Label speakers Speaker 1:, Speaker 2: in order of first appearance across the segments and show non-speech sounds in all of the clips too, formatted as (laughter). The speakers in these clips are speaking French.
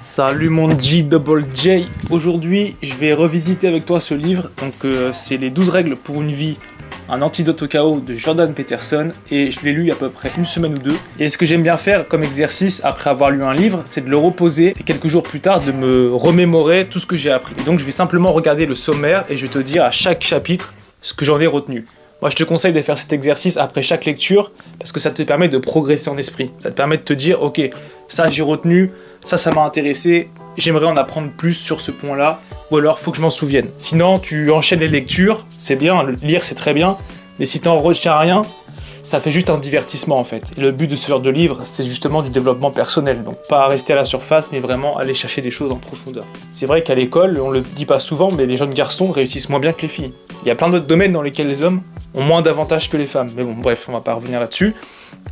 Speaker 1: Salut mon G Double J. Aujourd'hui, je vais revisiter avec toi ce livre. Donc, euh, c'est les 12 règles pour une vie, un antidote au chaos de Jordan Peterson. Et je l'ai lu à peu près une semaine ou deux. Et ce que j'aime bien faire comme exercice après avoir lu un livre, c'est de le reposer et quelques jours plus tard de me remémorer tout ce que j'ai appris. Et donc, je vais simplement regarder le sommaire et je vais te dire à chaque chapitre ce que j'en ai retenu. Je te conseille de faire cet exercice après chaque lecture parce que ça te permet de progresser en esprit. Ça te permet de te dire, ok, ça j'ai retenu, ça ça m'a intéressé, j'aimerais en apprendre plus sur ce point-là, ou alors faut que je m'en souvienne. Sinon, tu enchaînes les lectures, c'est bien, lire c'est très bien, mais si t'en retiens rien, ça fait juste un divertissement en fait. Et le but de ce genre de livre, c'est justement du développement personnel. Donc pas rester à la surface, mais vraiment aller chercher des choses en profondeur. C'est vrai qu'à l'école, on le dit pas souvent, mais les jeunes garçons réussissent moins bien que les filles. Il y a plein d'autres domaines dans lesquels les hommes ont moins d'avantages que les femmes. Mais bon, bref, on va pas revenir là-dessus.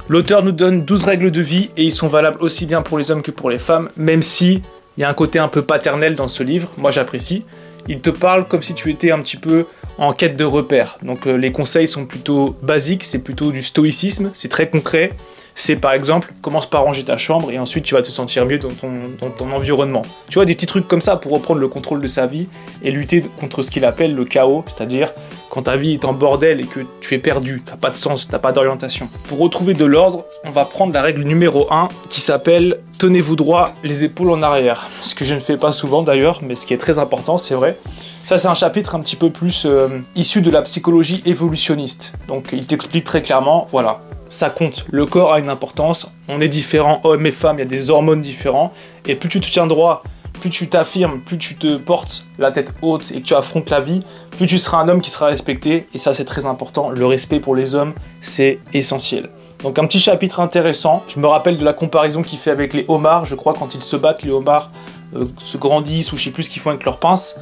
Speaker 1: L'auteur nous donne 12 règles de vie et ils sont valables aussi bien pour les hommes que pour les femmes, même si il y a un côté un peu paternel dans ce livre. Moi, j'apprécie. Il te parle comme si tu étais un petit peu en quête de repères. Donc euh, les conseils sont plutôt basiques, c'est plutôt du stoïcisme, c'est très concret c'est par exemple, commence par ranger ta chambre et ensuite tu vas te sentir mieux dans ton, environnement. Tu vois, des petits trucs comme ça pour reprendre le contrôle de sa vie et lutter contre ce qu'il appelle le chaos, c'est-à-dire quand ta vie est en bordel et que tu es perdu, t'as pas de sens, t'as pas d'orientation. Pour retrouver de l'ordre, on va prendre la règle numéro 1 qui s'appelle tenez-vous droit, les épaules en arrière. Ce que je ne fais pas souvent d'ailleurs, mais ce qui est très important, c'est vrai. Ça, c'est un chapitre un petit peu plus euh, issu de la psychologie évolutionniste. Donc, il t'explique très clairement, voilà, ça compte. Le corps a une importance. On est différents, hommes et femmes, il y a des hormones différents. Et plus tu te tiens droit, plus tu t'affirmes, plus tu te portes la tête haute et que tu affrontes la vie, plus tu seras un homme qui sera respecté. Et ça, c'est très important. Le respect pour les hommes, c'est essentiel. Donc un petit chapitre intéressant. Je me rappelle de la comparaison qu'il fait avec les homards. Je crois quand ils se battent, les homards euh, se grandissent ou je sais plus ce qu'ils font avec leurs pinces.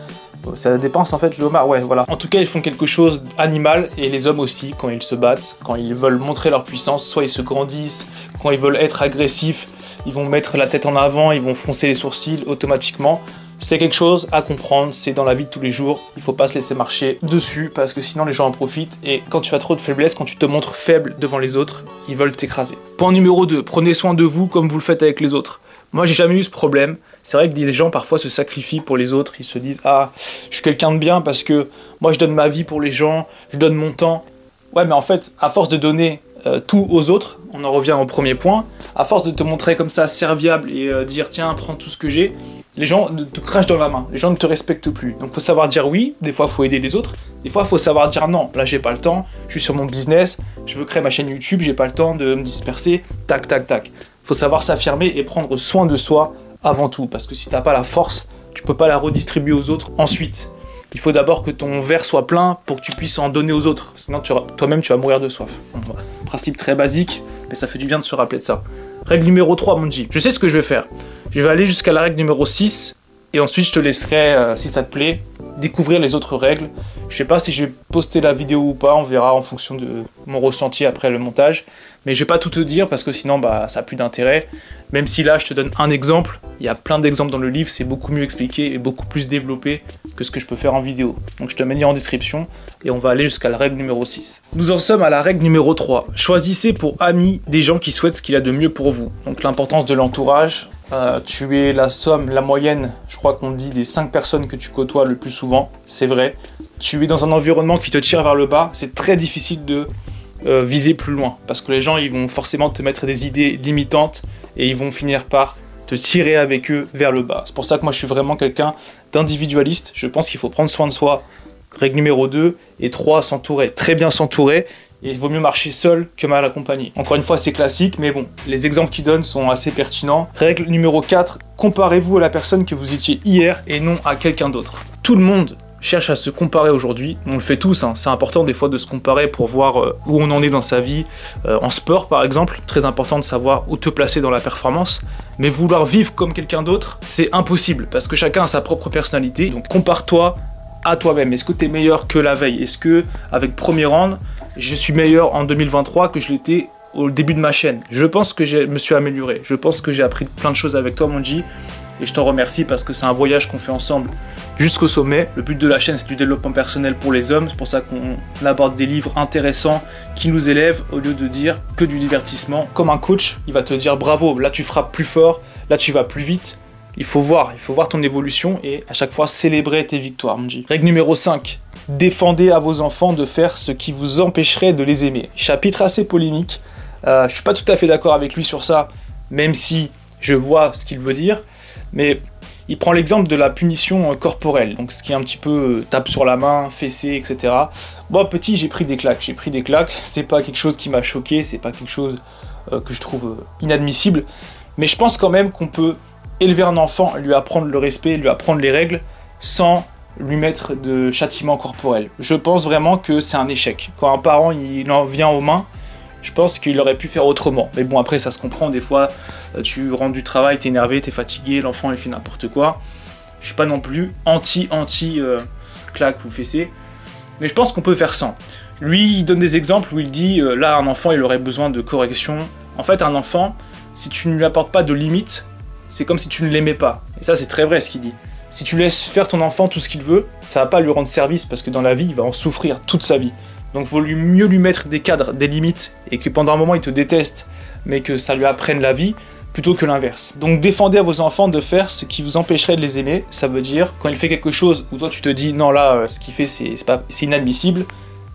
Speaker 1: Ça dépense en fait le homard, ouais, voilà. En tout cas, ils font quelque chose d'animal et les hommes aussi, quand ils se battent, quand ils veulent montrer leur puissance, soit ils se grandissent, quand ils veulent être agressifs, ils vont mettre la tête en avant, ils vont froncer les sourcils automatiquement. C'est quelque chose à comprendre, c'est dans la vie de tous les jours, il faut pas se laisser marcher dessus parce que sinon les gens en profitent et quand tu as trop de faiblesse, quand tu te montres faible devant les autres, ils veulent t'écraser. Point numéro 2, prenez soin de vous comme vous le faites avec les autres. Moi, j'ai jamais eu ce problème. C'est vrai que des gens parfois se sacrifient pour les autres. Ils se disent Ah, je suis quelqu'un de bien parce que moi je donne ma vie pour les gens, je donne mon temps. Ouais, mais en fait, à force de donner euh, tout aux autres, on en revient au premier point, à force de te montrer comme ça serviable et euh, dire Tiens, prends tout ce que j'ai, les gens te crachent dans la main, les gens ne te respectent plus. Donc faut savoir dire oui, des fois faut aider les autres, des fois faut savoir dire non, là j'ai pas le temps, je suis sur mon business, je veux créer ma chaîne YouTube, j'ai pas le temps de me disperser, tac tac tac. Faut savoir s'affirmer et prendre soin de soi avant tout. Parce que si t'as pas la force, tu peux pas la redistribuer aux autres ensuite. Il faut d'abord que ton verre soit plein pour que tu puisses en donner aux autres. Sinon, toi-même, tu vas mourir de soif. Principe très basique, mais ça fait du bien de se rappeler de ça. Règle numéro 3, mon G. Je sais ce que je vais faire. Je vais aller jusqu'à la règle numéro 6, et ensuite je te laisserai, euh, si ça te plaît, découvrir les autres règles. Je sais pas si je vais poster la vidéo ou pas, on verra en fonction de mon ressenti après le montage. Mais je vais pas tout te dire parce que sinon bah, ça a plus d'intérêt. Même si là je te donne un exemple, il y a plein d'exemples dans le livre, c'est beaucoup mieux expliqué et beaucoup plus développé que ce que je peux faire en vidéo. Donc je te mets en description et on va aller jusqu'à la règle numéro 6. Nous en sommes à la règle numéro 3. Choisissez pour amis des gens qui souhaitent ce qu'il y a de mieux pour vous. Donc l'importance de l'entourage, euh, tu es la somme, la moyenne, je crois qu'on dit, des 5 personnes que tu côtoies le plus souvent, c'est vrai. Tu es dans un environnement qui te tire vers le bas, c'est très difficile de euh, viser plus loin. Parce que les gens, ils vont forcément te mettre des idées limitantes et ils vont finir par te tirer avec eux vers le bas. C'est pour ça que moi, je suis vraiment quelqu'un d'individualiste. Je pense qu'il faut prendre soin de soi. Règle numéro 2 et 3, s'entourer. Très bien s'entourer. Il vaut mieux marcher seul que mal accompagné. Encore une fois, c'est classique, mais bon, les exemples qu'il donne sont assez pertinents. Règle numéro 4, comparez-vous à la personne que vous étiez hier et non à quelqu'un d'autre. Tout le monde cherche à se comparer aujourd'hui. On le fait tous, hein. c'est important des fois de se comparer pour voir euh, où on en est dans sa vie. Euh, en sport par exemple, très important de savoir où te placer dans la performance. Mais vouloir vivre comme quelqu'un d'autre, c'est impossible parce que chacun a sa propre personnalité. Donc compare-toi à toi-même. Est-ce que tu es meilleur que la veille? Est-ce que avec premier round, je suis meilleur en 2023 que je l'étais au début de ma chaîne? Je pense que je me suis amélioré. Je pense que j'ai appris plein de choses avec toi, mon G. Et je t'en remercie parce que c'est un voyage qu'on fait ensemble jusqu'au sommet. Le but de la chaîne, c'est du développement personnel pour les hommes. C'est pour ça qu'on aborde des livres intéressants qui nous élèvent au lieu de dire que du divertissement. Comme un coach, il va te dire bravo, là tu frappes plus fort, là tu vas plus vite. Il faut voir, il faut voir ton évolution et à chaque fois célébrer tes victoires, Monji. Règle numéro 5. Défendez à vos enfants de faire ce qui vous empêcherait de les aimer. Chapitre assez polémique. Euh, je suis pas tout à fait d'accord avec lui sur ça, même si je vois ce qu'il veut dire. Mais il prend l'exemple de la punition corporelle, donc ce qui est un petit peu euh, tape sur la main, fessée, etc. Moi, petit, j'ai pris des claques. J'ai pris des claques. (laughs) C'est pas quelque chose qui m'a choqué, c'est pas quelque chose euh, que je trouve euh, inadmissible. Mais je pense quand même qu'on peut élever un enfant, lui apprendre le respect, lui apprendre les règles, sans lui mettre de châtiment corporel. Je pense vraiment que c'est un échec. Quand un parent il en vient aux mains, je pense qu'il aurait pu faire autrement. Mais bon, après, ça se comprend. Des fois, euh, tu rentres du travail, t'es énervé, t'es fatigué, l'enfant il fait n'importe quoi. Je suis pas non plus anti-anti claque ou fessé. Mais je pense qu'on peut faire sans. Lui, il donne des exemples où il dit euh, là, un enfant, il aurait besoin de correction. En fait, un enfant, si tu ne lui apportes pas de limites, c'est comme si tu ne l'aimais pas. Et ça, c'est très vrai ce qu'il dit. Si tu laisses faire ton enfant tout ce qu'il veut, ça va pas lui rendre service parce que dans la vie, il va en souffrir toute sa vie. Donc, vaut lui mieux lui mettre des cadres, des limites, et que pendant un moment, il te déteste, mais que ça lui apprenne la vie, plutôt que l'inverse. Donc défendez à vos enfants de faire ce qui vous empêcherait de les aimer. Ça veut dire quand il fait quelque chose où toi tu te dis non là euh, ce qu'il fait c'est inadmissible,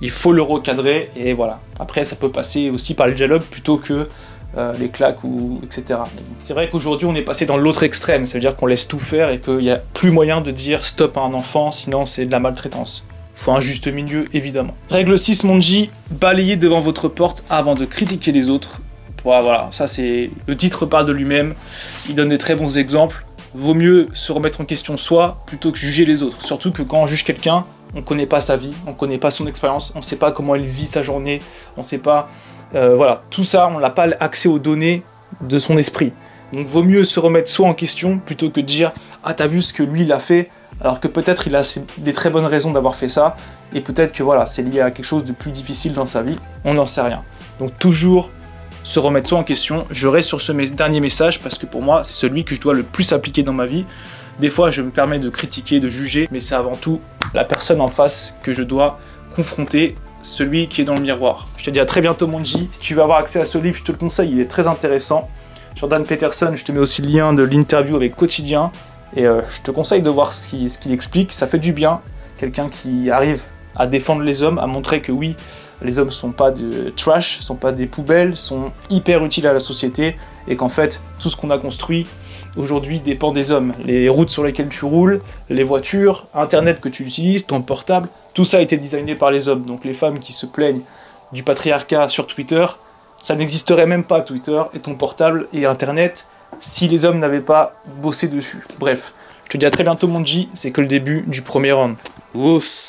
Speaker 1: il faut le recadrer et voilà. Après, ça peut passer aussi par le dialogue plutôt que euh, les claques ou etc. C'est vrai qu'aujourd'hui, on est passé dans l'autre extrême, ça veut dire qu'on laisse tout faire et qu'il n'y a plus moyen de dire stop à un enfant, sinon c'est de la maltraitance. Faut un juste milieu, évidemment. Règle 6, Monji, balayez devant votre porte avant de critiquer les autres. Voilà, ça c'est. Le titre parle de lui-même, il donne des très bons exemples. Vaut mieux se remettre en question soi plutôt que juger les autres. Surtout que quand on juge quelqu'un, on connaît pas sa vie, on connaît pas son expérience, on sait pas comment il vit sa journée, on sait pas, euh, voilà, tout ça, on n'a pas accès aux données de son esprit. Donc vaut mieux se remettre soi en question plutôt que de dire ah t'as vu ce que lui il a fait, alors que peut-être il a des très bonnes raisons d'avoir fait ça, et peut-être que voilà c'est lié à quelque chose de plus difficile dans sa vie, on n'en sait rien. Donc toujours se remettre soi en question. Je reste sur ce dernier message parce que pour moi c'est celui que je dois le plus appliquer dans ma vie. Des fois je me permets de critiquer, de juger, mais c'est avant tout la personne en face que je dois confronter, celui qui est dans le miroir. Je te dis à très bientôt Monji. Si tu veux avoir accès à ce livre, je te le conseille, il est très intéressant. Jordan Peterson, je te mets aussi le lien de l'interview avec Quotidien. Et euh, je te conseille de voir ce qu'il explique, ça fait du bien. Quelqu'un qui arrive à défendre les hommes, à montrer que oui, les hommes sont pas de trash, sont pas des poubelles, sont hyper utiles à la société et qu'en fait, tout ce qu'on a construit, aujourd'hui dépend des hommes. Les routes sur lesquelles tu roules, les voitures, Internet que tu utilises, ton portable, tout ça a été designé par les hommes. Donc les femmes qui se plaignent du patriarcat sur Twitter, ça n'existerait même pas Twitter et ton portable et Internet si les hommes n'avaient pas bossé dessus. Bref, je te dis à très bientôt mon G, c'est que le début du premier round. Ouf